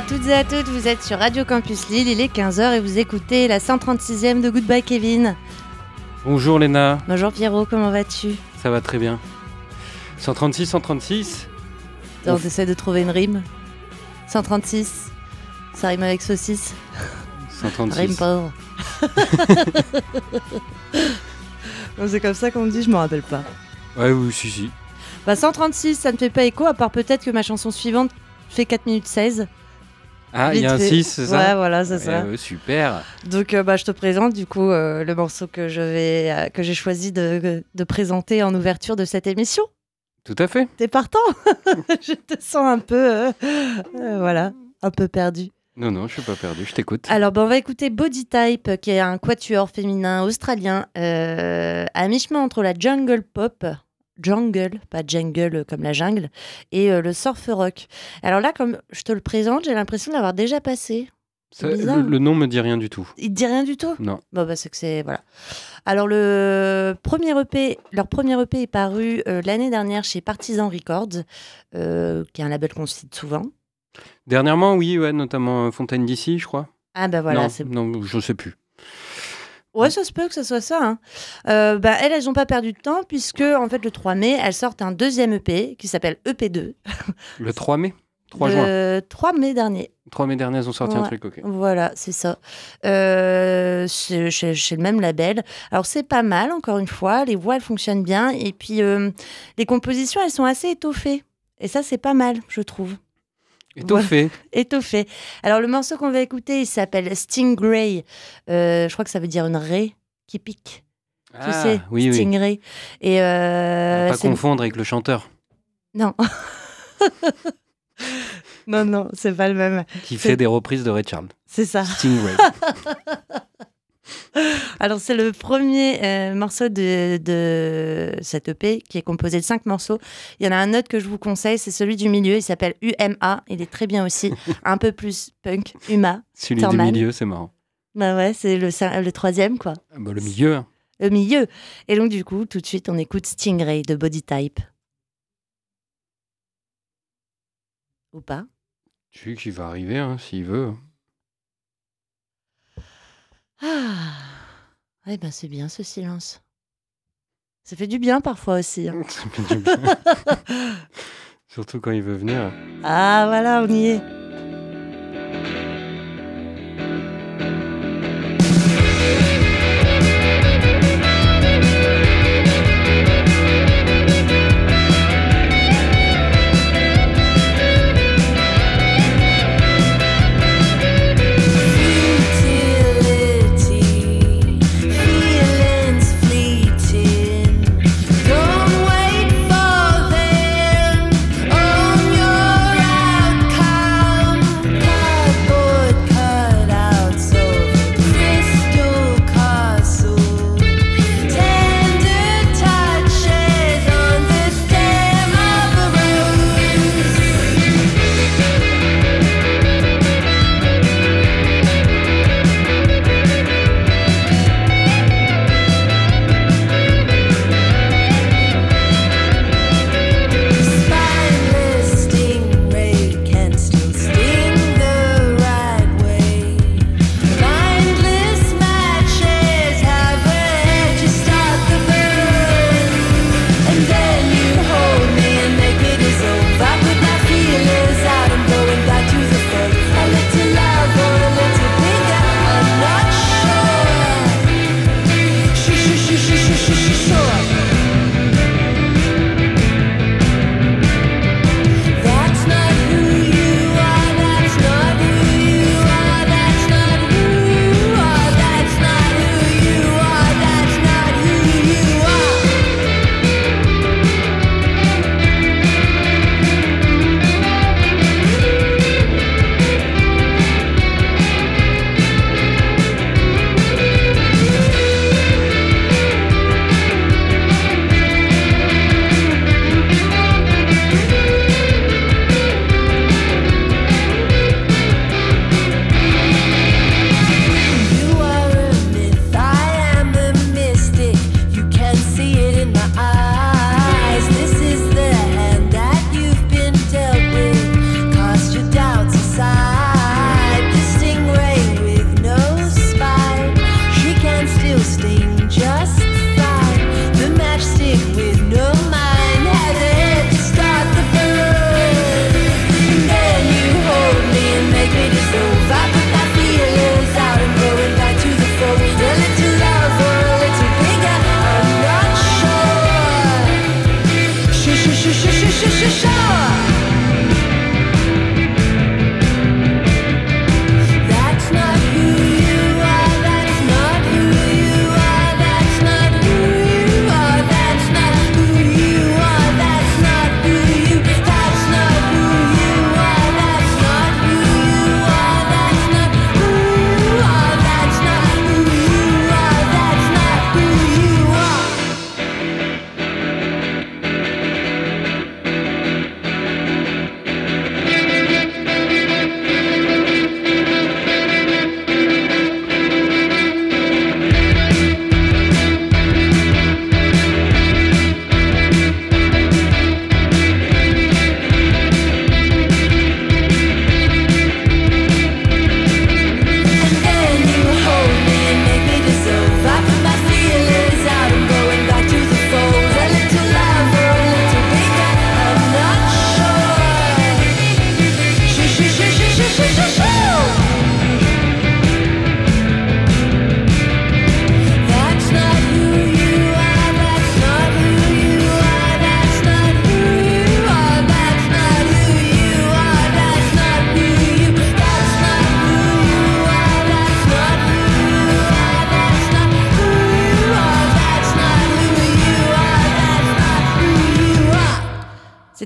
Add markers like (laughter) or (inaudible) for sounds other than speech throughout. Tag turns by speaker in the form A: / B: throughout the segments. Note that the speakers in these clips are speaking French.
A: À toutes et à toutes, vous êtes sur Radio Campus Lille, il est 15h et vous écoutez la 136e de Goodbye Kevin.
B: Bonjour Léna.
A: Bonjour Pierrot, comment vas-tu?
B: Ça va très bien. 136, 136
A: On essaie de trouver une rime. 136, ça rime avec saucisse.
B: 136.
A: Rime pauvre. (laughs) C'est comme ça qu'on me dit, je me rappelle pas.
B: Ouais, oui, si, si.
A: Bah 136, ça ne fait pas écho, à part peut-être que ma chanson suivante fait 4 minutes 16.
B: Ah, il y a un
A: Vite fait.
B: 6, c'est ça
A: Ouais, voilà, c'est ça.
B: Eh ouais, Super.
A: Donc euh, bah, je te présente du coup euh, le morceau que je vais euh, que j'ai choisi de, de présenter en ouverture de cette émission.
B: Tout à fait.
A: T'es partant? (laughs) Je te sens un peu voilà, un peu perdu.
B: Non, non, je suis pas perdu, je t'écoute.
A: Alors bah, on va écouter Body Type qui est un quatuor féminin australien à mi-chemin entre la jungle pop jungle, pas jungle comme la jungle, et euh, le surf rock. Alors là, comme je te le présente, j'ai l'impression de l'avoir déjà passé.
B: Ça,
A: bizarre.
B: le, le nom me dit rien du tout.
A: Il te dit rien du tout?
B: Non.
A: Bon, bah, c'est que c'est. Voilà. Alors, le premier EP, leur premier EP est paru euh, l'année dernière chez Partisan Records, euh, qui est un label qu'on cite souvent.
B: Dernièrement, oui, ouais, notamment euh, Fontaine d'ici, je crois.
A: Ah, bah voilà.
B: non,
A: c'est
B: non, je sais plus.
A: Ouais, ça se peut que ce soit ça. hein. Euh, bah, elles, elles n'ont pas perdu de temps, puisque, en fait, le 3 mai, elles sortent un deuxième EP qui s'appelle EP2.
B: Le 3 mai? 3 juin.
A: Le 3 mai dernier.
B: 3 mai dernier, ils ont sorti un truc, ok.
A: Voilà, c'est ça. Euh, c'est chez, chez le même label. Alors c'est pas mal, encore une fois. Les voix, elles fonctionnent bien. Et puis euh, les compositions, elles sont assez étoffées. Et ça, c'est pas mal, je trouve.
B: Étoffé. (laughs)
A: Étoffées. Alors le morceau qu'on va écouter, il s'appelle Stingray. Euh, je crois que ça veut dire une raie qui pique. Tu
B: Ah,
A: sais,
B: oui, oui.
A: Stingray. Et euh,
B: pas confondre avec le chanteur
A: Non. (laughs) non, non, c'est pas le même.
B: qui fait des reprises de Ray Charles.
A: C'est ça.
B: Stingray. (laughs) (laughs)
A: Alors, c'est le premier euh, morceau de, de cette EP qui est composé de cinq morceaux. Il y en a un autre que je vous conseille, c'est celui du milieu. Il s'appelle UMA. Il est très bien aussi. (laughs) un peu plus punk. UMA.
B: Celui du milieu, c'est marrant.
A: Bah ouais, c'est le, le troisième, quoi.
B: Ah bah, le milieu, hein.
A: Le milieu. Et donc, du coup, tout de suite, on écoute Stingray de Body Type. Ou pas
B: tu sais qu'il va arriver, hein, s'il veut.
A: Ah Eh ben, c'est bien ce silence. Ça fait du bien parfois aussi. hein. (laughs)
B: Ça fait du bien. (laughs) Surtout quand il veut venir.
A: Ah, voilà, on y est.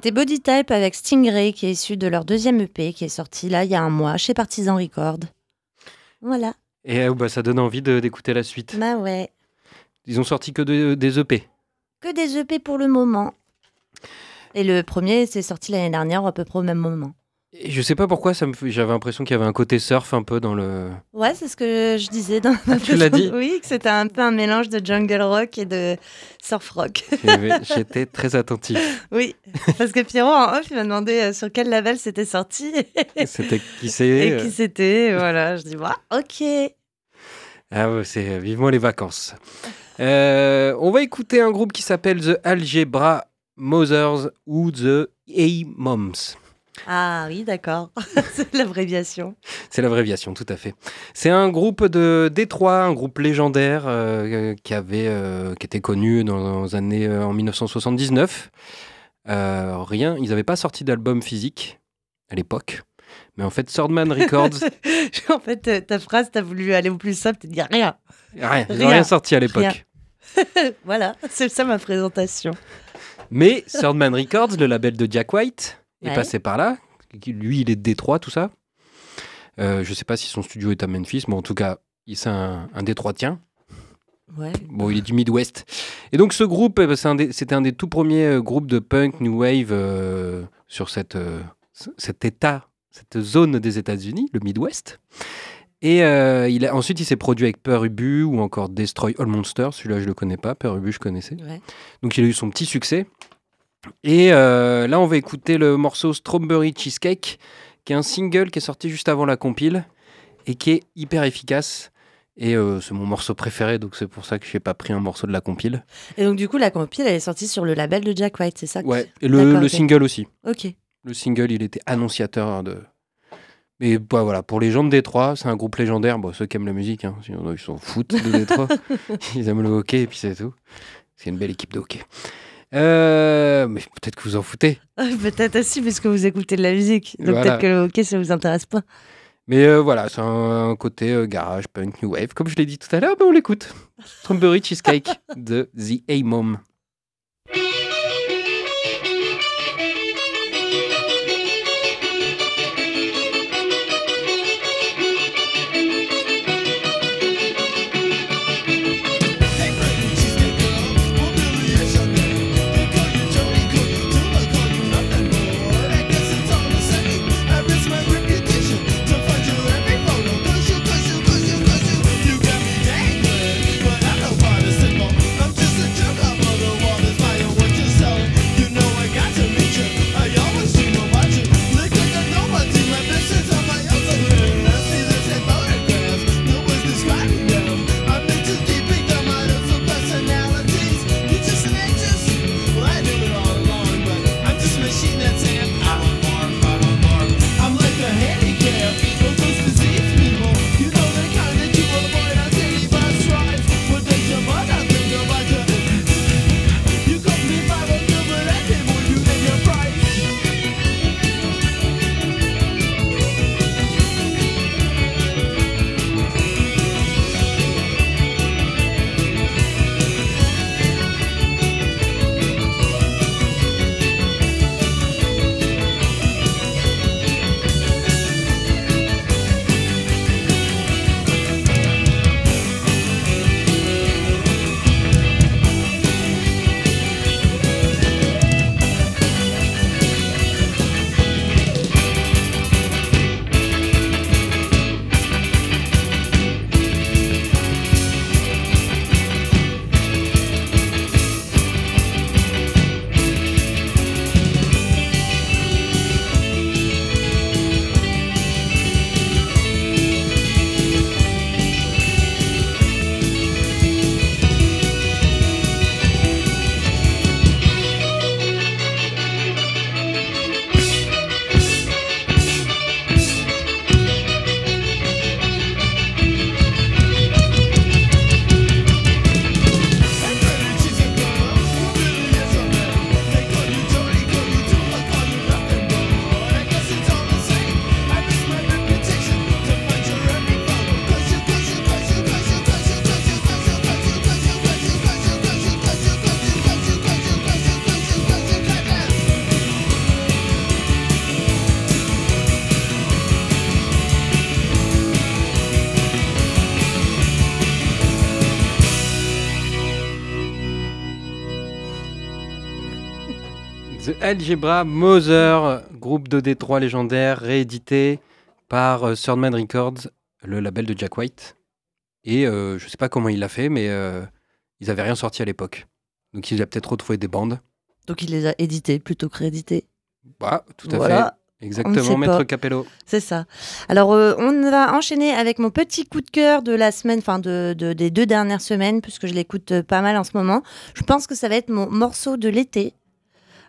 A: C'était Body Type avec Stingray qui est issu de leur deuxième EP qui est sorti là il y a un mois chez Partisan Records. Voilà.
B: Et euh, bah, ça donne envie d'écouter la suite.
A: Bah ouais.
B: Ils ont sorti que de- des EP.
A: Que des EP pour le moment. Et le premier, c'est sorti l'année dernière à peu près au même moment.
B: Et je sais pas pourquoi, ça me j'avais l'impression qu'il y avait un côté surf un peu dans le.
A: Ouais, c'est ce que je disais dans
B: tu l'as dit
A: Oui, que c'était un peu un mélange de jungle rock et de surf rock. (laughs)
B: J'étais très attentif.
A: Oui, parce que Pierrot en off, il m'a demandé euh, sur quel label c'était sorti
B: C'était qui (laughs)
A: et
B: c'est
A: qui c'était. et Voilà, je dis, bah, ok.
B: Ah c'est euh, vivement les vacances. Euh, on va écouter un groupe qui s'appelle The Algebra Mothers ou The A-Moms.
A: Ah oui, d'accord. (laughs) c'est l'abréviation.
B: C'est l'abréviation, tout à fait. C'est un groupe de Détroit, un groupe légendaire euh, qui avait, euh, qui était connu dans les années euh, en 1979. Euh, rien, ils n'avaient pas sorti d'album physique à l'époque, mais en fait Swordman Records, (laughs)
A: en fait, euh, ta phrase, t'as voulu aller au plus simple, t'as dit rien.
B: rien, ils n'ont
A: Rien.
B: sorti à l'époque. (laughs)
A: Voilà, c'est ça ma présentation.
B: Mais Swordman Records, le label de Jack White, est
A: Ouais.
B: passé par là. Lui, il est de Détroit, tout ça. Euh, je sais pas si son studio est à Memphis, mais en tout cas, il- c'est un, un Détroitien.
A: Ouais.
B: Bon, il est du Midwest. Et donc, ce groupe, eh ben, un c'était un, des tout premiers euh, groupes de punk new wave euh, sur cette, euh, cet état, cette zone des États-Unis, le Midwest. Et euh, il a, ensuite, il s'est produit avec Peur Ubu ou encore Destroy All Monsters. Celui-là, je le connais pas. Peur Ubu, je connaissais.
A: ouais.
B: Donc il a eu son petit succès. Et euh, là, on va écouter le morceau Strawberry Cheesecake, qui est un single qui est sorti juste avant la compile et qui est hyper efficace. Et euh, c'est mon morceau préféré, donc c'est pour ça que je n'ai pas pris un morceau de la compile.
A: Et donc, du coup, la compile, elle est sortie sur le label de Jack White, c'est ça
B: Ouais, et le, single aussi.
A: Ok.
B: Le single, il était annonciateur de. Mais bah, voilà, pour les gens de Détroit, c'est un groupe légendaire. Bon, ceux qui aiment la musique, hein, sinon, ils s'en foutent de Détroit. (laughs) ils aiment le hockey et puis c'est tout. C'est une belle équipe de hockey. Euh, mais peut-être que vous en foutez. (laughs)
A: Peut-être aussi, puisque vous écoutez de la musique. Donc,
B: Voilà.
A: peut-être que le hockey, ça vous intéresse pas.
B: Mais euh, voilà, c'est un, un côté euh, garage, punk, new wave. Comme je l'ai dit tout à l'heure, ben on l'écoute. (laughs) Strawberry Cheesecake de The A-Mom. Algebra Mother, groupe de Détroit légendaire, réédité par euh, Third Records, le label de Jack White. Et euh, je sais pas comment il l'a fait, mais euh, ils avaient rien sorti à l'époque. Donc il a peut-être retrouvé des bandes.
A: Donc il les a édités plutôt que réédités.
B: Bah, tout à
A: Voilà.
B: fait. Exactement, Maître
A: pas.
B: Capello.
A: C'est ça. Alors, euh, on va enchaîner avec mon petit coup de cœur de la semaine, enfin de, de- des deux dernières semaines, puisque je l'écoute euh, pas mal en ce moment. Je pense que ça va être mon morceau de l'été.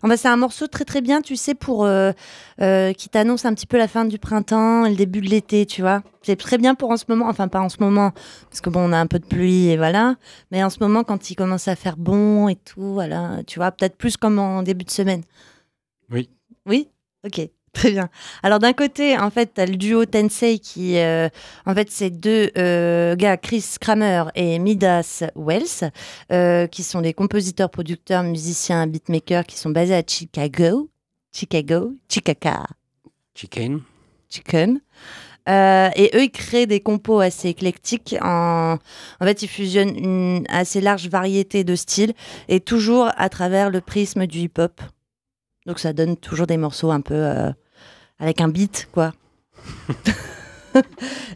A: Enfin, c'est un morceau très très bien, tu sais, pour euh, euh, qui t'annonce un petit peu la fin du printemps et le début de l'été, tu vois. C'est très bien pour en ce moment, enfin pas en ce moment, parce que bon, on a un peu de pluie et voilà. Mais en ce moment, quand il commence à faire bon et tout, voilà, tu vois, peut-être plus comme en début de semaine.
B: Oui.
A: Oui? Ok, très bien. Alors d'un côté, en fait, t'as le duo Tensei qui, euh, en fait, c'est deux euh, gars, Chris Kramer et Midas Wells, euh, qui sont des compositeurs, producteurs, musiciens, beatmakers, qui sont basés à Chicago, Chicago, Chicaca,
B: Chicken.
A: Chicken. Euh, et eux, ils créent des compos assez éclectiques. En, en fait, ils fusionnent une assez large variété de styles et toujours à travers le prisme du hip-hop. Donc, ça donne toujours des morceaux un peu euh, avec un beat, quoi. (laughs)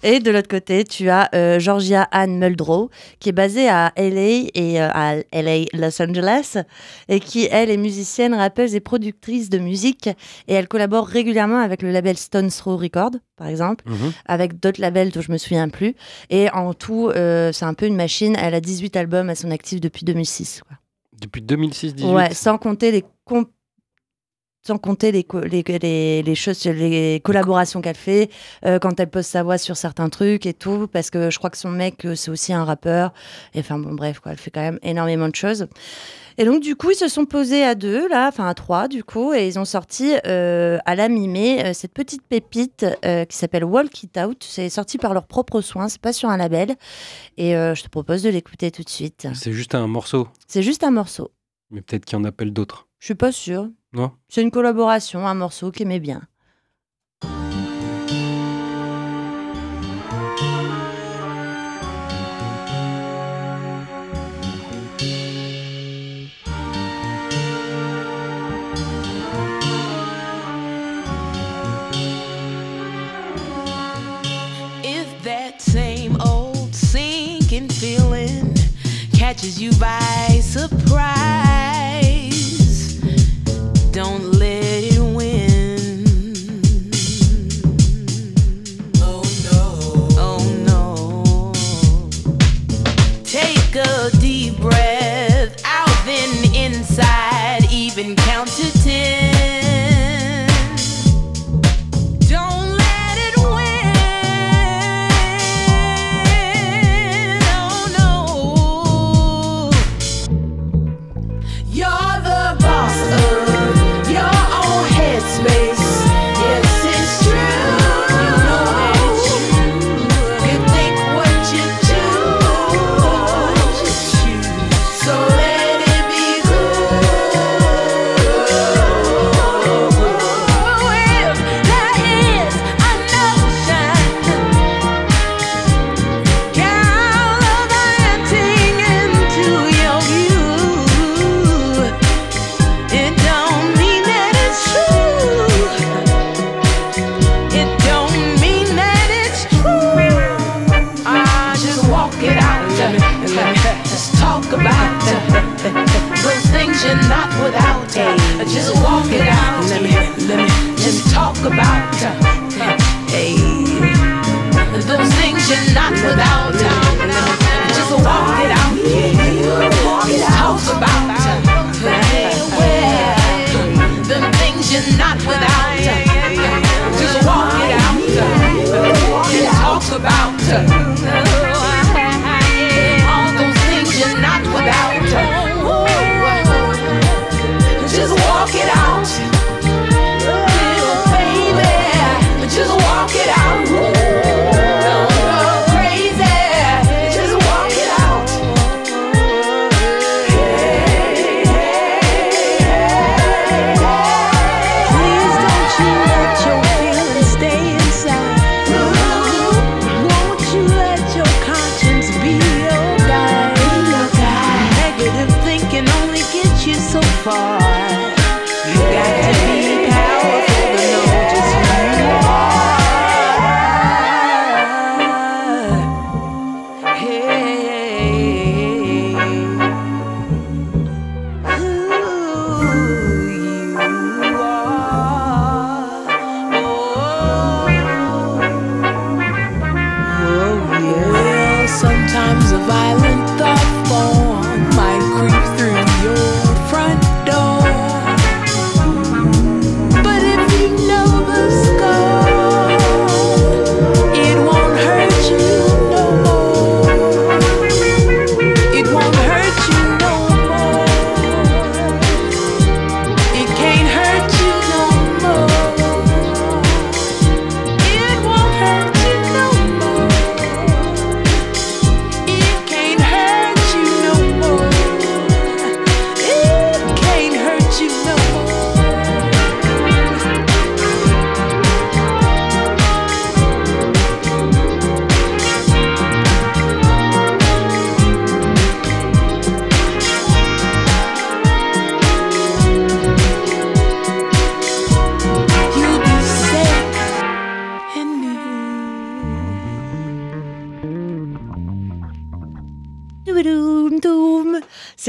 A: et de l'autre côté, tu as euh, Georgia Ann Muldrow, qui est basée à LA et euh, à LA Los Angeles, et qui, elle, est musicienne, rappeuse et productrice de musique. Et elle collabore régulièrement avec le label Stone Throw Record, par exemple,
B: Mhm.
A: avec d'autres labels dont je me souviens plus. Et en tout, euh, c'est un peu une machine. Elle a 18 albums à son actif depuis 2006. quoi.
B: Depuis 2006-18.
A: Ouais, sans compter les comp- sans compter les, les, les, les choses, les collaborations qu'elle fait, euh, quand elle pose sa voix sur certains trucs et tout, parce que je crois que son mec, euh, c'est aussi un rappeur. Et enfin, bon, bref, quoi, elle fait quand même énormément de choses. Et donc, du coup, ils se sont posés à deux, là, enfin à trois, du coup, et ils ont sorti euh, à la mi-mai euh, cette petite pépite qui s'appelle Walk It Out. C'est sorti par leurs propres soins, c'est pas sur un label. Et je te propose de l'écouter tout de suite.
B: C'est juste un morceau,
A: C'est juste un morceau.
B: mais peut-être qu'il y en appelle d'autres.
A: Je suis pas sûre.
B: Non
A: C'est une collaboration, un morceau qui aimait bien.
C: If that same old sinking feeling catches you by surprise, Just walk it out. Let me, let me just talk about. Hey, those things you're not without. Just walk it out. Just talk about. Hey, well, the things you're not without. Just walk it out. Just talk about.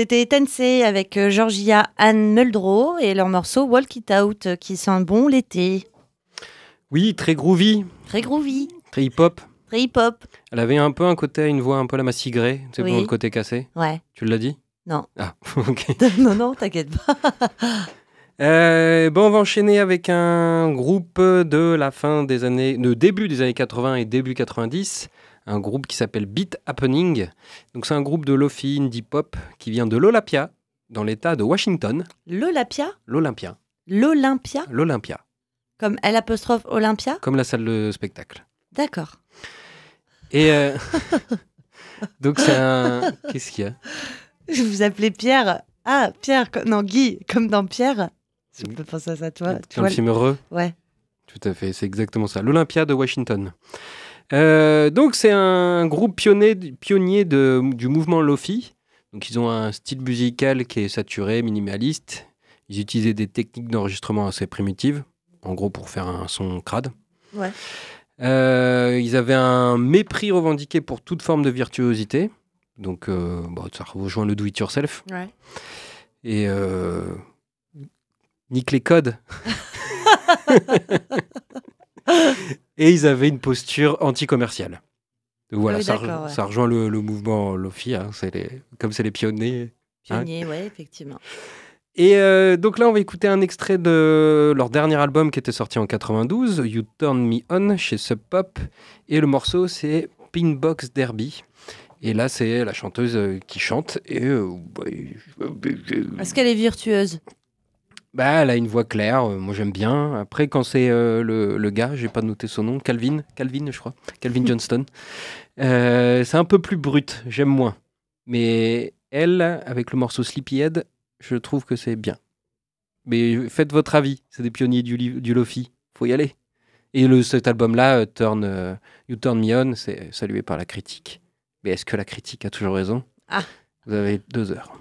A: C'était Tensei avec euh, Georgia Anne Muldrow et leur morceau Walk It Out euh, qui sent bon l'été.
B: Oui, très groovy,
A: Très groovy,
B: très hip-hop.
A: très hip-hop.
B: Elle avait un peu un côté, une voix un peu la sais,
A: Oui.
B: pour le côté cassé.
A: Ouais.
B: Tu l'as dit?
A: Non.
B: Ah, (laughs) ok. (laughs)
A: non, non, t'inquiète pas. (laughs)
B: Euh, bon, on va enchaîner avec un groupe de la fin des années, de début des années 80 et début 90, un groupe qui s'appelle Beat Happening. Donc c'est un groupe de lofi indie pop qui vient de l'Olympia, dans l'État de Washington.
A: L'Olympia?
B: L'Olympia,
A: L'Olympia?
B: l'Olympia,
A: Comme L apostrophe Olympia?
B: Comme la salle de spectacle.
A: D'accord.
B: Et euh, (laughs) donc c'est un, qu'est-ce qu'il y a?
A: Je vous appelais Pierre. Ah, Pierre, non, Guy, comme dans Pierre. Je peux penser à ça, toi. Tu vois,
B: le film Heureux?
A: Ouais.
B: Tout à fait, c'est exactement ça. L'Olympia de Washington. Euh, donc c'est un groupe pionnier, pionnier de- du mouvement Lofi. Donc ils ont un style musical qui est saturé, minimaliste. Ils utilisaient des techniques d'enregistrement assez primitives, en gros pour faire un son crade.
A: Ouais.
B: Euh, ils avaient un mépris revendiqué pour toute forme de virtuosité. Donc euh, bon, ça rejoint le do-it-yourself.
A: Ouais.
B: Et euh, nique les codes. (laughs) et ils avaient une posture anti-commerciale. Voilà,
A: oui,
B: ça,
A: d'accord,
B: re-
A: ouais.
B: ça rejoint le, le mouvement Lofi, hein, comme c'est les pionniers.
A: Pionnier, ouais, effectivement.
B: Et euh, donc là, on va écouter un extrait de leur dernier album qui était sorti en 92, You Turn Me On, chez Sub Pop. Et le morceau, c'est Pinbox Derby. Et là, c'est la chanteuse euh, qui chante. Et euh, bah,
A: Est-ce qu'elle est virtueuse?
B: Bah, elle a une voix claire, euh, moi j'aime bien. Après, quand c'est euh, le, le gars, j'ai pas noté son nom, Calvin, Calvin, je crois, Calvin (laughs) Johnston, euh, c'est un peu plus brut, j'aime moins. Mais elle, avec le morceau Sleepyhead, je trouve que c'est bien. Mais faites votre avis, c'est des pionniers du, du Lofi, faut y aller. Et le, cet album-là, Turn, You Turn Me On, c'est salué par la critique. Mais est-ce que la critique a toujours raison?
A: Ah.
B: Vous avez deux heures.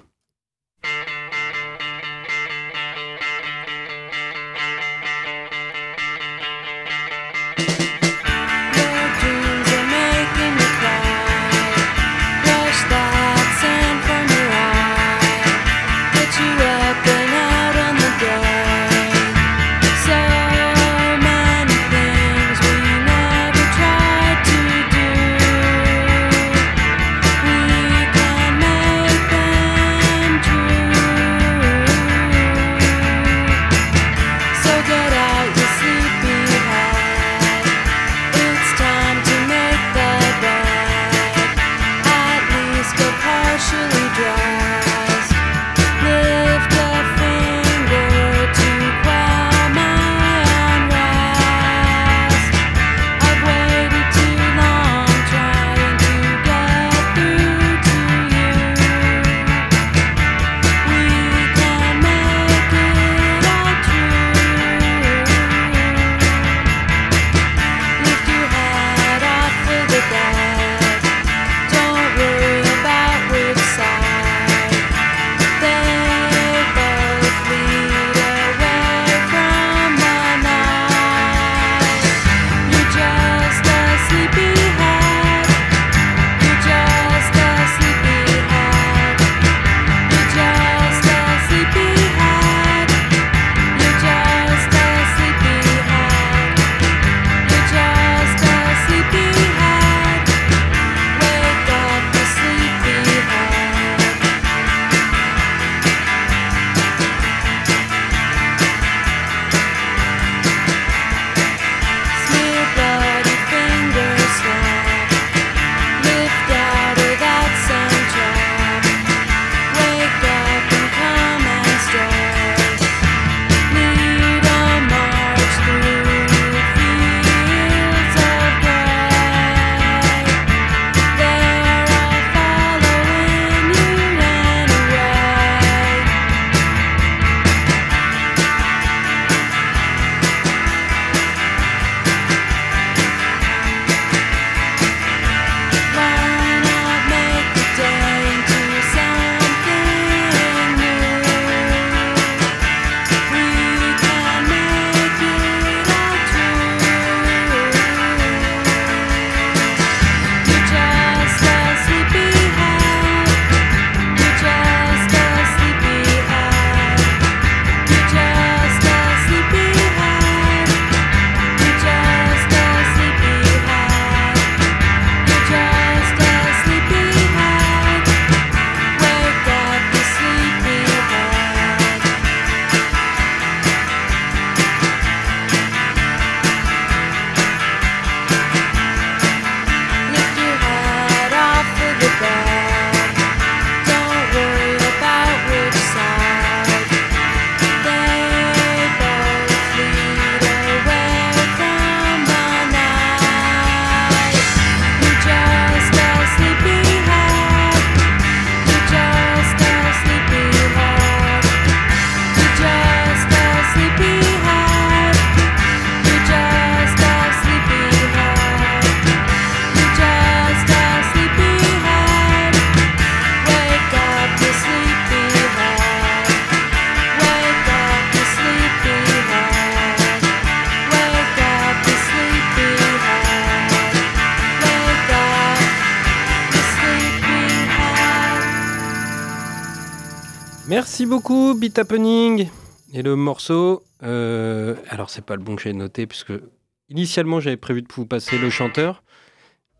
B: Beaucoup, Beat Happening. Et le morceau, euh, alors c'est pas le bon que j'ai noté, puisque initialement j'avais prévu de vous passer le chanteur,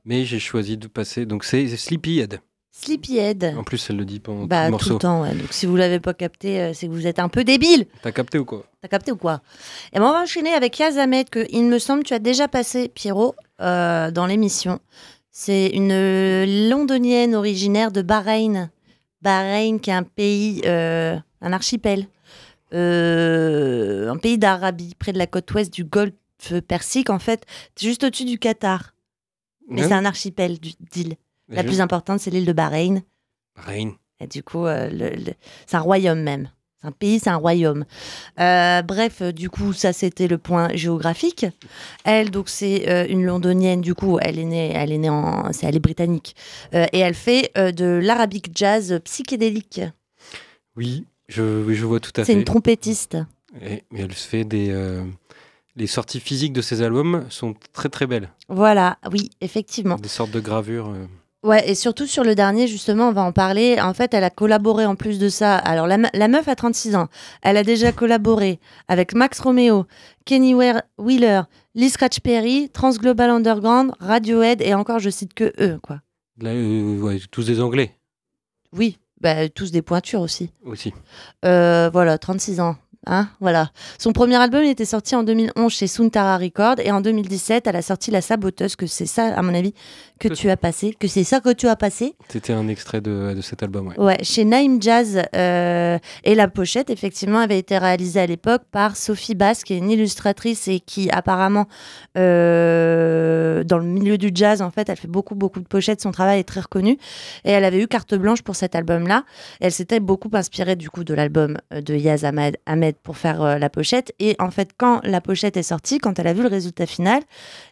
B: mais j'ai choisi de passer, donc c'est Sleepyhead.
A: Sleepyhead.
B: En plus, elle le dit pendant tout
A: Bah,
B: le
A: tout le temps, ouais. Donc, si vous l'avez pas capté, euh, c'est que vous êtes un peu débile.
B: T'as capté ou quoi?
A: T'as capté ou quoi? Et ben, on va enchaîner avec Yaz Ahmed, que il me semble tu as déjà passé, Pierrot, euh, dans l'émission. C'est une londonienne originaire de Bahreïn. Bahreïn, qui est un pays, euh, un archipel, euh, un pays d'Arabie, près de la côte ouest du golfe Persique, en fait, juste au-dessus du Qatar. Mais c'est un archipel d'îles. La plus importante, c'est l'île de Bahreïn.
B: Bahreïn.
A: Et du coup, euh, le- le- c'est un royaume même. C'est un pays, c'est un royaume. Euh, bref, du coup, ça c'était le point géographique. Elle, donc, c'est euh, une londonienne. Du coup, elle est née, elle est née en, c'est elle est britannique Euh, et elle fait de l'arabic jazz psychédélique.
B: Oui, je, oui, je vois tout à
A: C'est
B: fait.
A: une trompettiste.
B: Et, mais elle se fait des. euh, les sorties physiques de ses albums sont très très belles.
A: Voilà, oui, effectivement.
B: Des sortes de gravures. euh.
A: Ouais, et surtout sur le dernier, justement, on va en parler. En fait, elle a collaboré en plus de ça. Alors, la, la meuf a 36 ans. Elle a déjà collaboré avec Max Romeo, Kenny Wheeler, Lee Scratch Perry, Transglobal Underground, Radiohead, et encore, je cite que eux, quoi.
B: Là, euh, ouais, tous des Anglais
A: Oui, bah, tous des pointures aussi.
B: aussi.
A: Euh, voilà, 36 ans. Hein, voilà. Son premier album il était sorti en 2011 chez Suntara Records et en 2017 elle a sorti La Saboteuse que c'est ça à mon avis que
B: Que-
A: tu as passé que c'est ça que tu as passé
B: C'était un extrait de, de cet album, ouais.
A: Ouais, chez Naim Jazz. euh, et la pochette, effectivement, avait été réalisée à l'époque par Sophie Bass, qui est une illustratrice et qui, apparemment, euh, dans le milieu du jazz, en fait, elle fait beaucoup, beaucoup de pochettes. Son travail est très reconnu. Et elle avait eu carte blanche pour cet album-là. Elle s'était beaucoup inspirée, du coup, de l'album euh, de Yaz Ahmed, Ahmed pour faire euh, la pochette. Et en fait, quand la pochette est sortie, quand elle a vu le résultat final,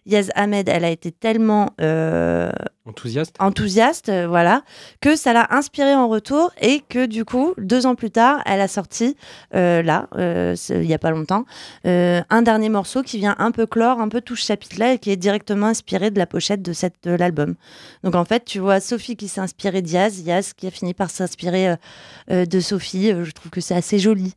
A: Yaz Ahmed, elle a été tellement. euh,
B: Enthousiaste
A: enthousiaste, euh, voilà, que ça l'a inspirée en retour et que du coup, deux ans plus tard, elle a sorti, là, il y a pas longtemps, un dernier morceau qui vient un peu clore, un peu tout ce chapitre-là et qui est directement inspiré de la pochette de, cette, de l'album. Donc en fait, tu vois Sophie qui s'est inspirée d'Yaz, Yaz qui a fini par s'inspirer de Sophie. Je trouve que c'est assez joli.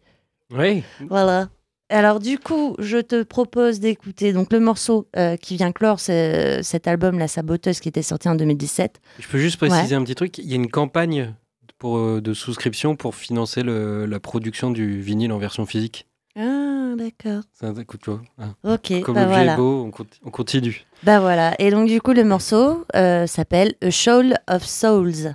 B: Oui.
A: Voilà. Alors du coup, je te propose d'écouter donc le morceau euh, qui vient clore ce- cet album La Saboteuse qui était sorti en 2017.
B: Je peux juste préciser un petit truc. Il y a une campagne pour, euh, de souscription pour financer le- la production du vinyle en version physique.
A: Ah, d'accord.
B: Ça, écoute, tu vois, hein.
A: Ok,
B: Comme
A: bah
B: l'objet
A: voilà.
B: est beau, on, conti- on continue.
A: Bah voilà. Et donc du coup, le morceau euh, s'appelle A Shoal of Souls.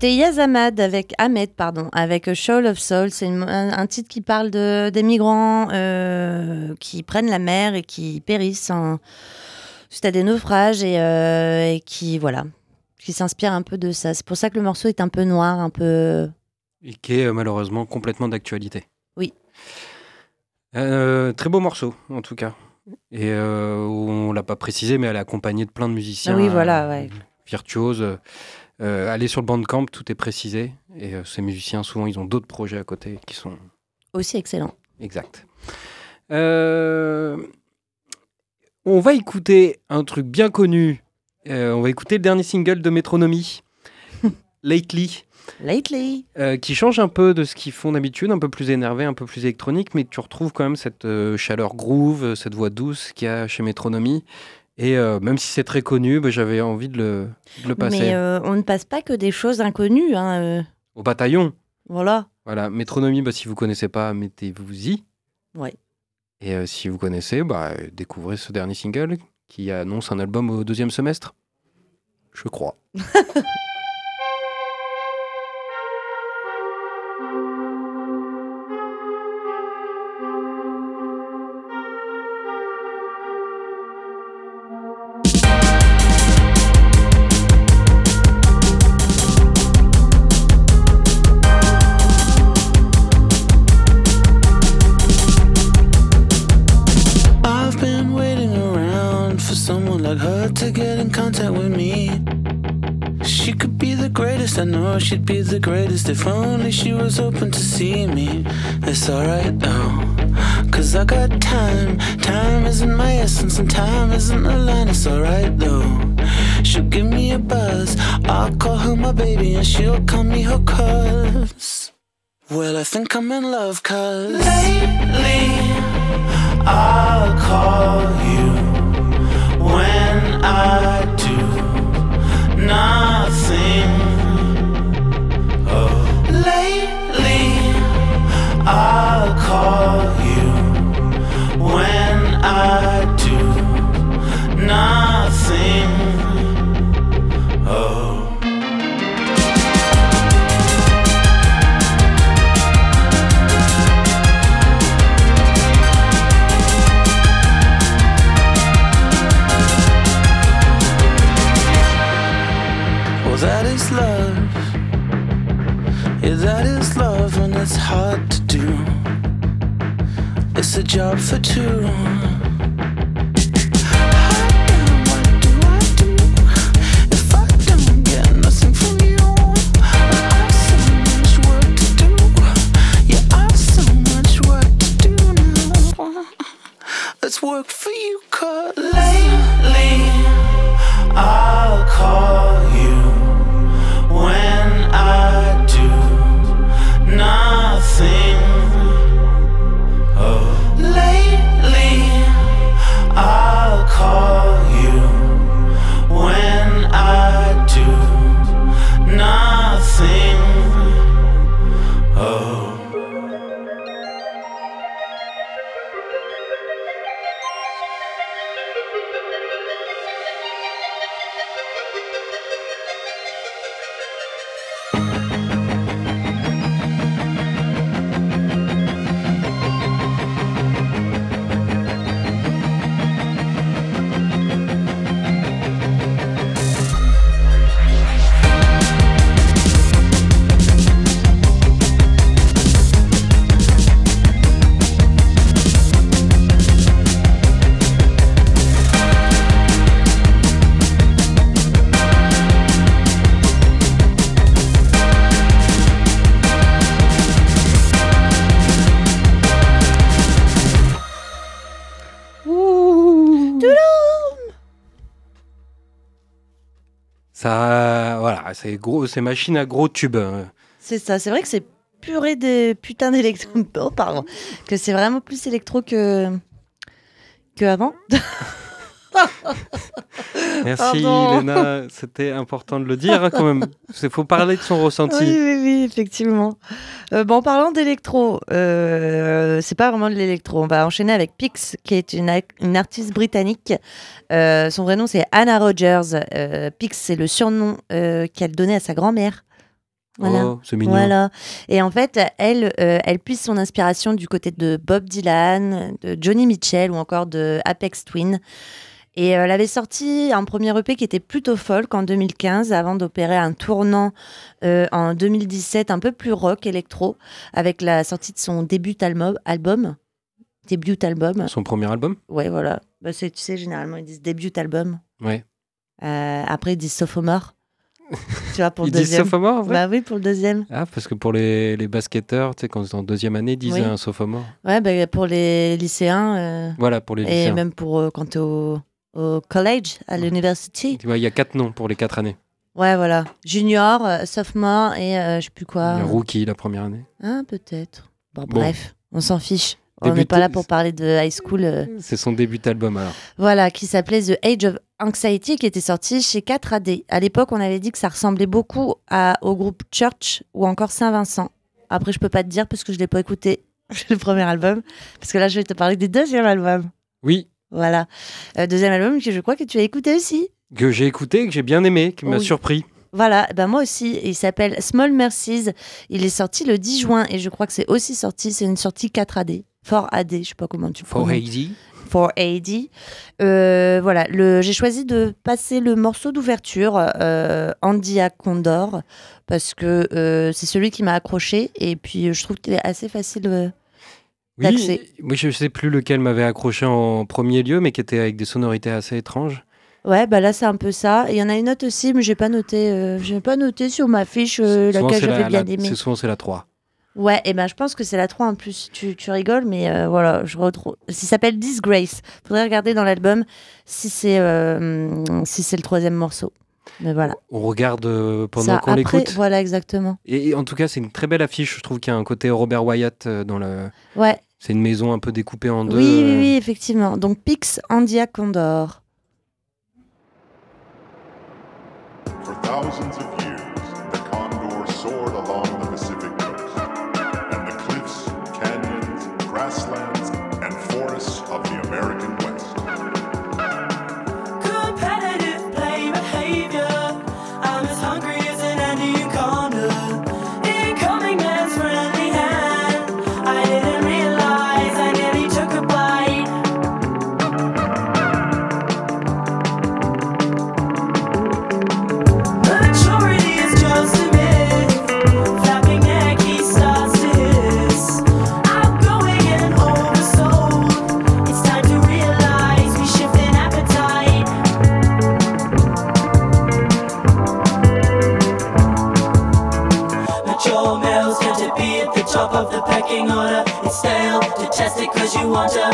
A: C'était Yazamad avec Ahmed, pardon, avec Shoal of Soul. C'est un, un titre qui parle de, des migrants euh, qui prennent la mer et qui périssent en, suite à des naufrages et, euh, et qui, voilà, qui s'inspire un peu de ça. C'est pour ça que le morceau est un peu noir, un peu.
B: Et qui est euh, malheureusement complètement d'actualité.
A: Oui.
B: Euh, très beau morceau, en tout cas. Et on l'a pas précisé, mais elle est accompagnée de plein de musiciens.
A: Oui, voilà, ouais.
B: Virtuoses. Euh, allez sur le bandcamp, tout est précisé. Et euh, ces musiciens, souvent, ils ont d'autres projets à côté qui sont
A: Aussi excellent.
B: exacts. Euh, on va écouter un truc bien connu. Euh, on va écouter le dernier single de Métronomie, (laughs) Lately.
A: Lately.
B: Qui change un peu de ce qu'ils font d'habitude, un peu plus énervé, un peu plus électronique, mais tu retrouves quand même cette chaleur groove, cette voix douce qu'il y a chez Métronomie. Et euh, même si c'est très connu, bah, j'avais envie de le, de le passer.
A: Mais euh, on ne passe pas que des choses inconnues. Hein, euh,
B: Au bataillon,
A: voilà.
B: voilà. Métronomie, bah, si vous connaissez pas, mettez-vous-y.
A: Ouais.
B: Et si vous connaissez, bah, découvrez ce dernier single qui annonce un album au deuxième semestre. Je crois. (laughs)
D: she'd be the greatest if only she was open to see me. It's alright though, cause I got time. Time isn't my essence, and time isn't a line, it's alright though. She'll give me a buzz, I'll call her my baby, and she'll call me her cuz. Well, I think I'm in love, cuz lately. I'll call you when I do nothing. I'll call job for two.
B: C'est gros, c'est machine à gros tubes. hein.
A: C'est ça, c'est vrai que c'est purée des putains d'électro. (laughs) Oh, pardon. Que c'est vraiment plus électro que. que avant. (laughs) (laughs)
B: Merci. Léna, c'était important de le dire quand même. Il faut parler de son ressenti.
A: Oui, oui, oui, effectivement. Euh, bon, en parlant d'électro, euh, c'est pas vraiment de l'électro. On va enchaîner avec Pix, qui est une, artiste britannique. Euh, son vrai nom, c'est Anna Rogers. Euh, Pix, c'est le surnom qu'elle donnait à sa grand-mère. Voilà.
B: Oh, c'est mignon.
A: Voilà. Et en fait, elle, euh, elle puise son inspiration du côté de Bob Dylan, de Johnny Mitchell ou encore de Apex Twin. Et euh, elle avait sorti un premier EP qui était plutôt folk en 2015 avant d'opérer un tournant euh, en 2017 un peu plus rock électro avec la sortie de son début album. album. Début album.
B: Son premier album?
A: Ouais, voilà. Bah, tu sais, généralement, ils disent début album.
B: Ouais.
A: Euh, après, ils disent sophomore. (laughs) tu vois, pour
B: Ils
A: le
B: disent
A: deuxième.
B: sophomore en vrai?
A: Bah oui, pour le deuxième.
B: Ah, parce que pour les, les basketteurs, tu sais, quand ils sont en deuxième année, ils disent
A: Oui.
B: un sophomore.
A: Ouais, bah, pour les lycéens euh,
B: Voilà, pour les
A: et
B: lycéens.
A: même pour euh, quand t'es au, au college, à l'université.
B: Il y a quatre noms pour les quatre années.
A: Ouais, voilà. Junior, euh, sophomore et euh, je sais plus quoi.
B: Il y a Rookie la première année.
A: Ah, peut-être. Bon,
B: Bon.
A: bref, on s'en fiche. On n'est pas là pour parler de high school. euh,
B: C'est son début d'album alors.
A: Voilà, qui s'appelait The Age of Anxiety, qui était sorti chez 4AD. À l'époque, on avait dit que ça ressemblait beaucoup à, au groupe Church ou encore Saint-Vincent. Après, je peux pas te dire parce que je l'ai pas écouté, (laughs) le premier album. Parce que là, je vais te parler du deuxième album.
B: Oui,
A: Voilà. Euh, deuxième album que je crois que tu as écouté aussi.
B: que j'ai écouté, que j'ai bien aimé, qui m'a
A: Oui.
B: surpris.
A: Voilà, ben moi aussi. Il s'appelle Small Mercies. Il est sorti le 10 juin et je crois que c'est aussi sorti. C'est une sortie 4AD. 4AD, je sais pas comment tu prononces.
B: Hazy.
A: 4AD. Euh, voilà, j'ai choisi de passer le morceau d'ouverture, euh, Andia Condor, parce que euh, c'est celui qui m'a accroché et puis je trouve qu'il est assez facile.
B: Oui, oui, je sais plus lequel m'avait accroché en premier lieu, mais qui était avec des sonorités assez étranges.
A: Ouais, bah là c'est un peu ça. Il y en a une autre aussi, mais j'ai pas noté. euh, j'ai pas noté sur ma fiche euh, laquelle j'avais bien
B: la-
A: aimé.
B: C'est souvent c'est la 3.
A: Ouais, et ben je pense que c'est la 3 en plus. Tu, tu rigoles, mais euh, voilà, je retrouve. Ça s'appelle Disgrace. Faudrait regarder dans l'album si c'est si c'est le troisième morceau. Mais voilà.
B: On regarde pendant qu'on l'écoute.
A: Voilà, exactement.
B: Et, et en tout cas, c'est une très belle affiche. Je trouve qu'il y a un côté Robert Wyatt dans le.
A: Ouais,
B: C'est une maison un peu découpée en deux.
A: oui, oui,
B: euh,
A: oui, effectivement. Donc Pix Andia Condor.
E: For thousands of years,
C: pecking order. It's stale to
F: detest it cause you want to.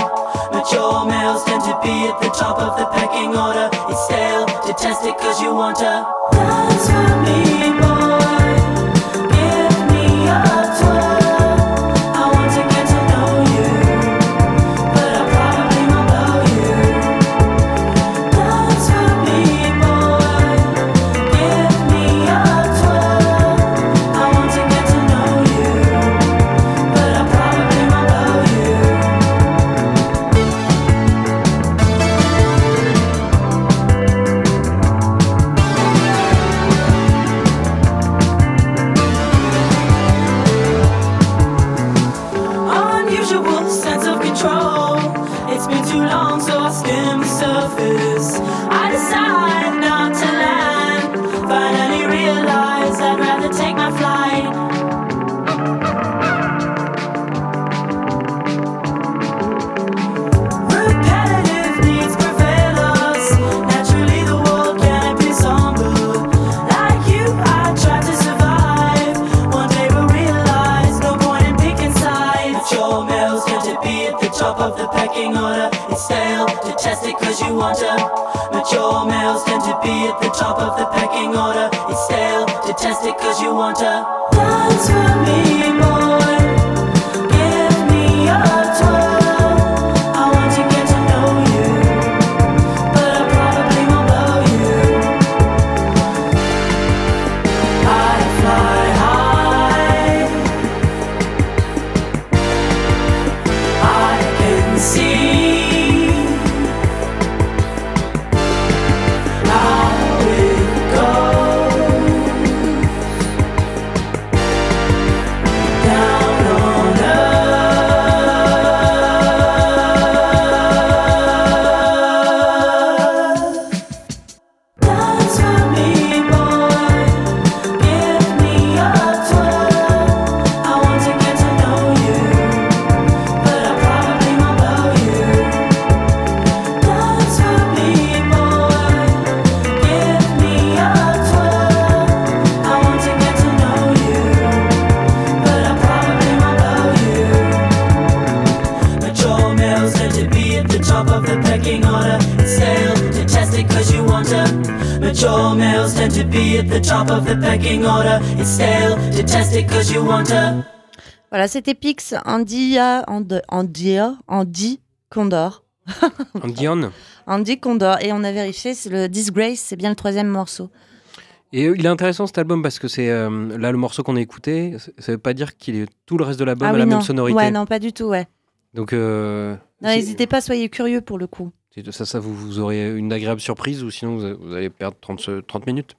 F: Mature males tend to be at the top of the pecking order. It's stale, detest it cause you want to. Dance with me,
A: Voilà, c'était Pix, Andia, And- Andia, Andy Condor. (laughs)
B: Andion.
A: Andy Condor. Et on a vérifié, c'est le Disgrace, c'est bien le troisième morceau.
B: Et euh, il est intéressant cet album parce que c'est euh, là le morceau qu'on a écouté. Ça veut pas dire qu'il est tout le reste de l'album
A: ah
B: à la
A: non.
B: même sonorité.
A: Ouais, non, pas du tout, ouais.
B: Donc euh,
A: Non,
B: c'est-
A: n'hésitez pas, soyez curieux pour le coup.
B: c'est- ça, ça vous, vous aurez une agréable surprise ou sinon vous, vous allez perdre 30, se- 30 minutes.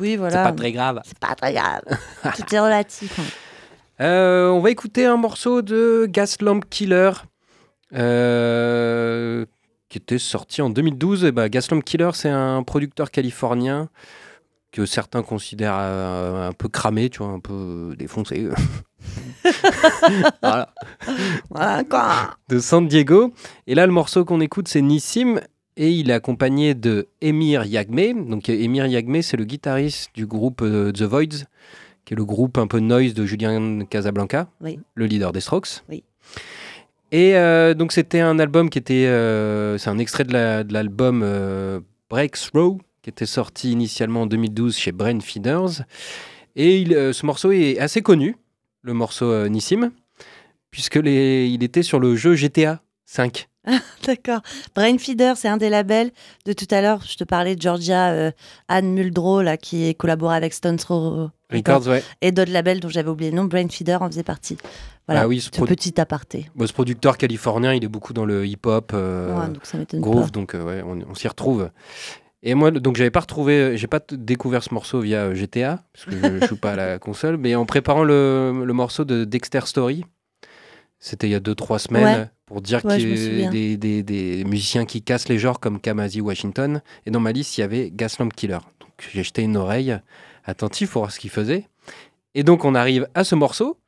A: Oui,
B: C'est
A: voilà.
B: pas très grave.
A: C'est pas très grave. (laughs) tout est relatif. hein.
B: Euh, on va écouter un morceau de Gas Lamp Killer euh, qui était sorti en 2012. Et bah, Gas Lamp Killer, c'est un producteur californien que certains considèrent euh, un peu cramé, tu vois, un peu défoncé. (laughs) voilà.
A: Voilà, quoi.
B: de San Diego. Et là, le morceau qu'on écoute, c'est Nissim. Et il est accompagné de Emir Yagme. Donc, Emir Yagme, c'est le guitariste du groupe The Voids, qui est le groupe un peu noise de Julien Casablanca,
A: Oui.
B: le leader des Strokes.
A: Oui.
B: Et euh, donc, c'était un album qui était. euh, c'est un extrait de la- l'album euh, Breakthrough, qui était sorti initialement en 2012 chez Brain Feeders. Et il, euh, ce morceau est assez connu, le morceau Nissim, puisque les, il était sur le jeu GTA 5. (laughs)
A: D'accord. Brainfeeder, c'est un des labels de tout à l'heure. Je te parlais de Georgia euh, Anne Muldrow, là, qui collabore avec Stone Throw
B: Records, ouais.
A: et d'autres labels dont j'avais oublié le nom. Brainfeeder en faisait partie. Voilà,
B: Ah oui, ce,
A: ce
B: produ-
A: petit aparté.
B: bon, ce producteur californien, il est beaucoup dans le hip-hop, euh,
A: Ouais, donc
B: groove,
A: pas.
B: donc euh, ouais, on, on s'y retrouve. Et moi, donc j'avais pas retrouvé, j'ai pas découvert ce morceau via GTA, parce que je joue pas à la console, mais en préparant le, le morceau de Dexter Story, c'était il y a 2-3 semaines,
A: Ouais.
B: pour dire
A: Ouais,
B: qu'il y a des, des- des musiciens qui cassent les genres comme Kamasi Washington, et dans ma liste, il y avait Gaslamp Killer. Donc j'ai jeté une oreille attentive pour voir ce qu'il faisait. Et donc on arrive à ce morceau,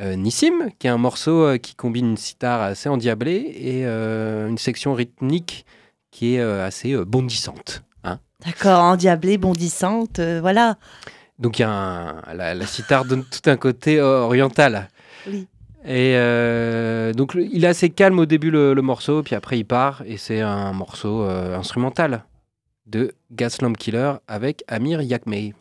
B: euh, Nissim, qui est un morceau euh, qui combine une sitar assez endiablée et euh, une section rythmique qui est euh, assez bondissante. hein.
A: D'accord, endiablée, bondissante, voilà.
B: Donc il y a un- la, la sitar donne tout un côté oriental.
A: Oui.
B: Et euh, donc il est assez calme au début le, le morceau, puis après il part et c'est un morceau euh, instrumental de Gaslamp Killer avec Amir Yakmei.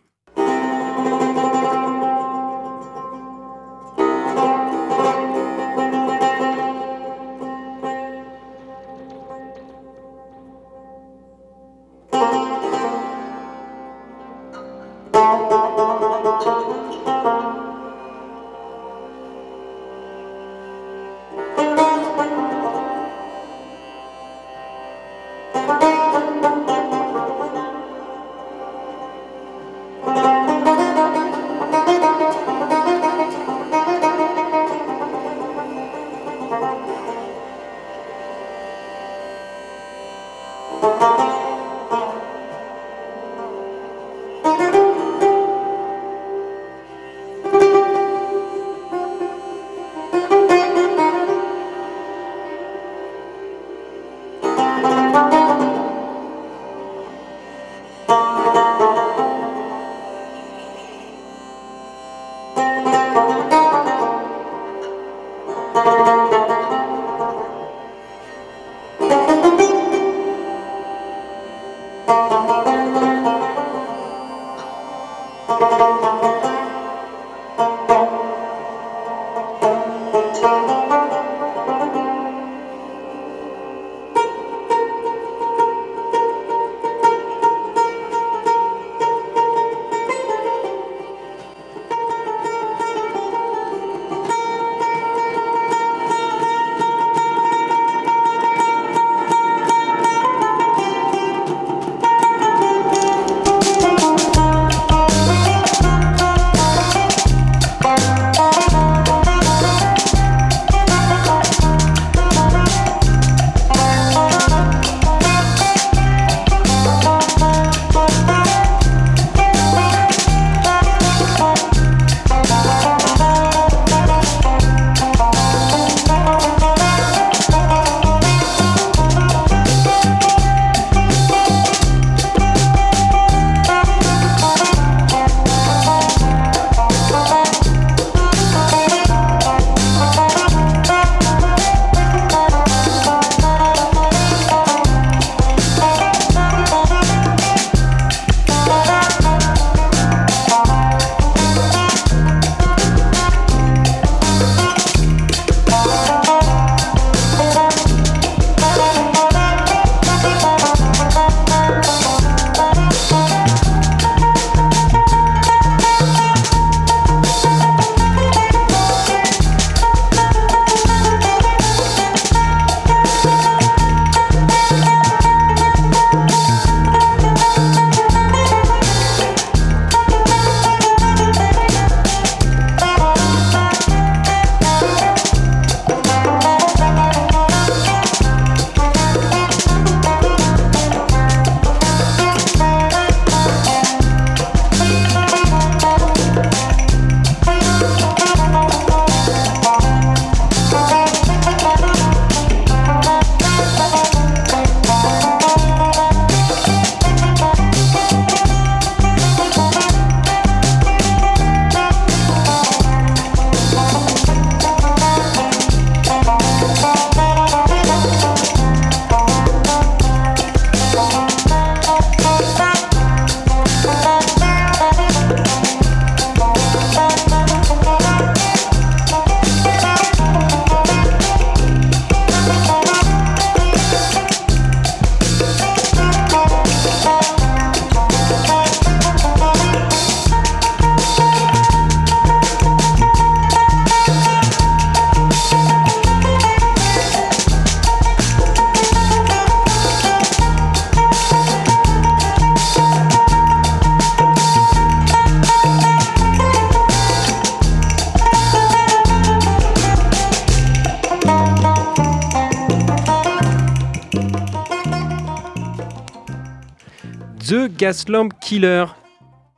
B: The Gaslamp Killer.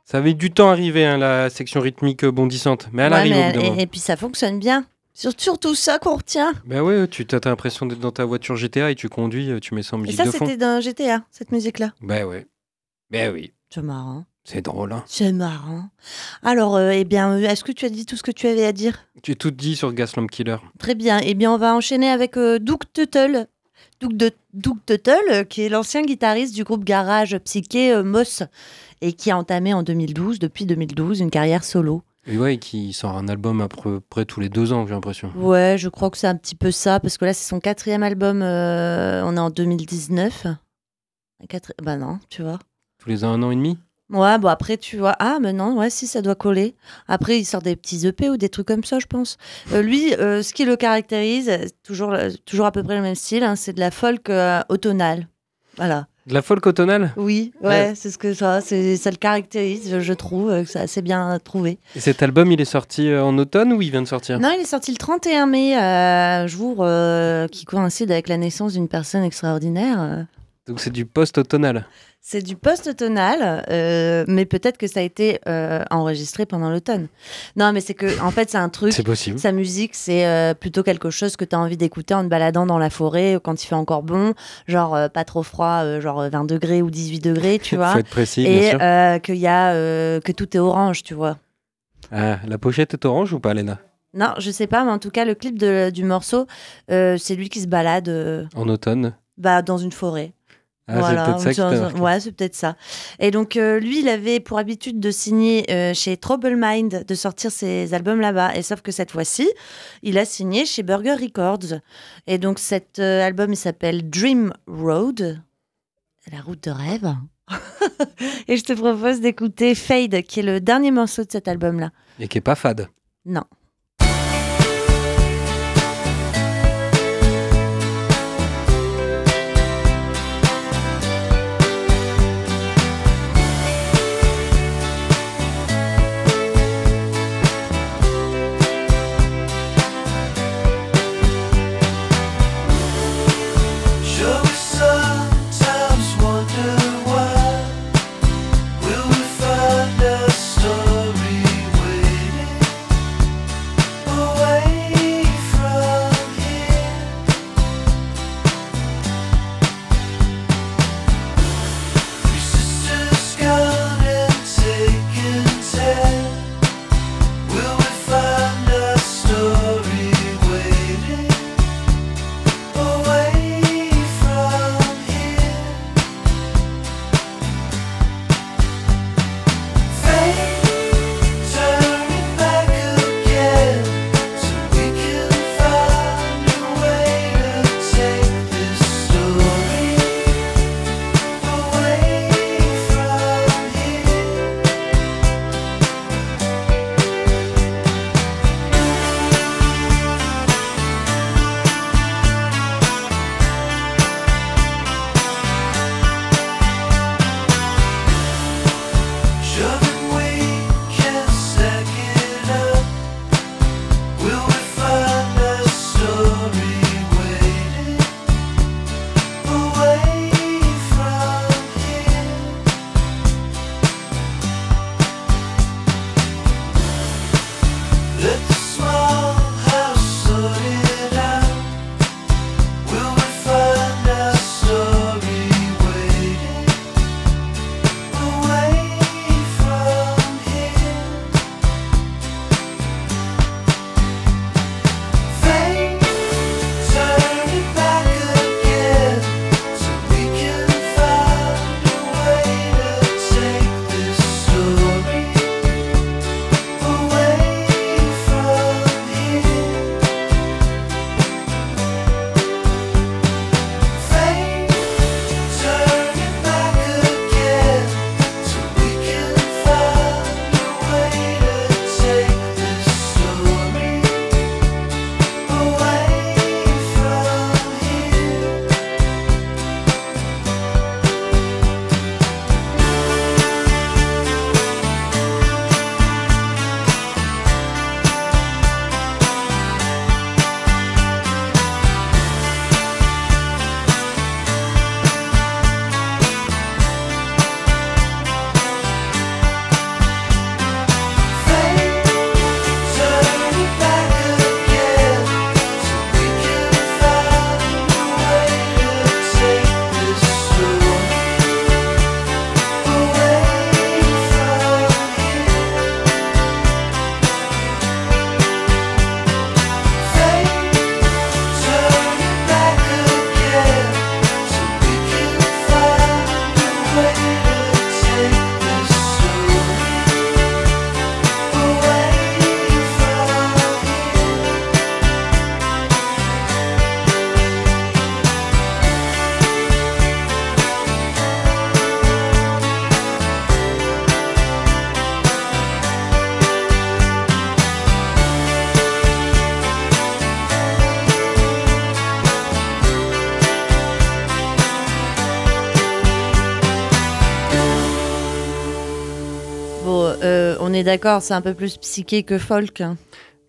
B: Ça avait du temps à arriver, hein, la section rythmique bondissante. Mais elle
A: Ouais,
B: arrive
A: mais et, et puis ça fonctionne bien. Surtout ça qu'on retient.
B: Ben ouais, tu as l'impression d'être dans ta voiture GTA et tu conduis, euh, tu mets ça en
A: Et
B: musique
A: ça,
B: de fond.
A: c'était d'un GTA, cette musique-là.
B: Ben ouais. Ben oui.
A: C'est marrant.
B: C'est drôle, hein.
A: C'est marrant. Alors, euh, eh bien, euh, est-ce que tu as dit tout ce que tu avais à dire?
B: Tu as tout dit sur Gaslamp Killer.
A: Très bien. Eh bien, on va enchaîner avec euh, Doug Tuttle. Doug, de, Doug Tuttle, euh, qui est l'ancien guitariste du groupe garage psyché euh, Moss et qui a entamé en 2012, depuis 2012, une carrière solo.
B: Et ouais, qui sort un album à peu près tous les deux ans, j'ai l'impression.
A: Ouais, je crois que c'est un petit peu ça, parce que là, c'est son quatrième album. euh, on est en 2019. Un quatri- Bah non, tu vois.
B: Tous les un an et demi?
A: Ouais, bon après tu vois, ah mais non, ouais si ça doit coller. Après il sort des petits EP ou des trucs comme ça, je pense. Euh, lui, euh, ce qui le caractérise, toujours, euh, toujours à peu près le même style, hein, c'est de la folk euh, automnale. Voilà.
B: De la folk automnale?
A: Oui, ouais,
B: Ouais.
A: c'est ce que ça, ça le caractérise, je, trouve c'est assez bien trouvé.
B: Et cet album, il est sorti en automne ou il vient de sortir?
A: Non, il est sorti le 31 mai, euh, jour euh, qui coïncide avec la naissance d'une personne extraordinaire.
B: Donc c'est du post-automnal.
A: C'est du post-automnal, euh, mais peut-être que ça a été euh, enregistré pendant l'automne. Non, mais c'est que, en fait, c'est un truc.
B: C'est possible.
A: Sa musique, c'est euh, plutôt quelque chose que tu as envie d'écouter en te baladant dans la forêt quand il fait encore bon, genre pas trop froid, genre 20 degrés ou 18 degrés, tu (laughs) vois.
B: Faut être précis,
A: Et qu'il y a, que tout est orange, tu vois.
B: Ah, la pochette est orange ou pas, Léna?
A: Non, je sais pas, mais en tout cas, le clip de- du morceau, c'est lui qui se balade
B: En automne
A: bah, dans une forêt.
B: Ah,
A: Voilà,
B: c'est peut-être ça.
A: Ouais, c'est peut-être ça. Et donc, euh, lui, il avait pour habitude de signer euh, chez Trouble Mind, de sortir ses albums là-bas. Et sauf que cette fois-ci, il a signé chez Burger Records. Et donc, cet euh, album, il s'appelle Dream Road, la route de rêve. (laughs) Et je te propose d'écouter Fade, qui est le dernier morceau de cet album-là.
B: Et qui est pas fade.
A: Non. D'accord, c'est un peu plus psyché que folk.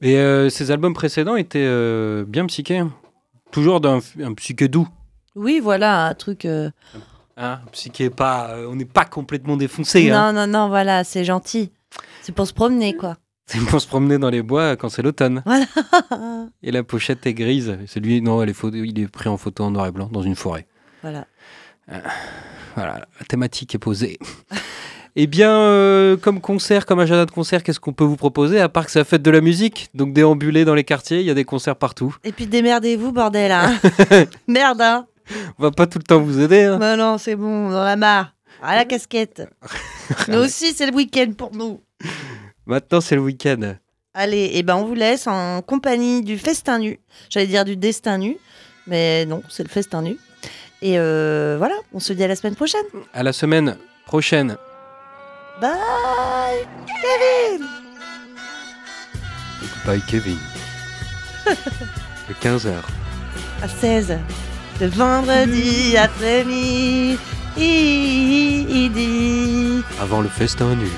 B: Et euh, ses albums précédents étaient euh, bien psychés. hein. Toujours d'un un psyché doux.
A: Oui, voilà, un truc. euh,
B: Hein, psyché pas, euh, on n'est pas complètement défoncé. hein.
A: Non, non, non, voilà, c'est gentil. C'est pour se promener, quoi.
B: C'est pour se promener dans les bois quand c'est l'automne.
A: Voilà.
B: Et la pochette est grise. C'est lui, non, elle est photo- il est pris en photo en noir et blanc dans une forêt.
A: voilà.
B: Voilà, la thématique est posée. Eh bien, euh, comme concert, comme agenda de concert, qu'est-ce qu'on peut vous proposer à part que c'est la fête de la musique? Donc déambuler dans les quartiers, il y a des concerts partout.
A: Et puis démerdez-vous, bordel. Hein. (laughs) Merde, hein.
B: On va pas tout le temps vous aider. hein.
A: Bah non, c'est bon, on en a marre. À la (laughs) casquette. nous aussi, c'est le week-end pour nous.
B: Maintenant, c'est le week-end.
A: Allez, et ben on vous laisse en compagnie du festin nu. J'allais dire du destin nu, mais non, c'est le festin nu. Et euh, voilà, on se dit à la semaine prochaine.
B: À la semaine prochaine.
A: Bye Kevin
B: Bye Kevin. (laughs) De 15h.
A: À 16, le vendredi après-midi.
B: Avant le festin nu.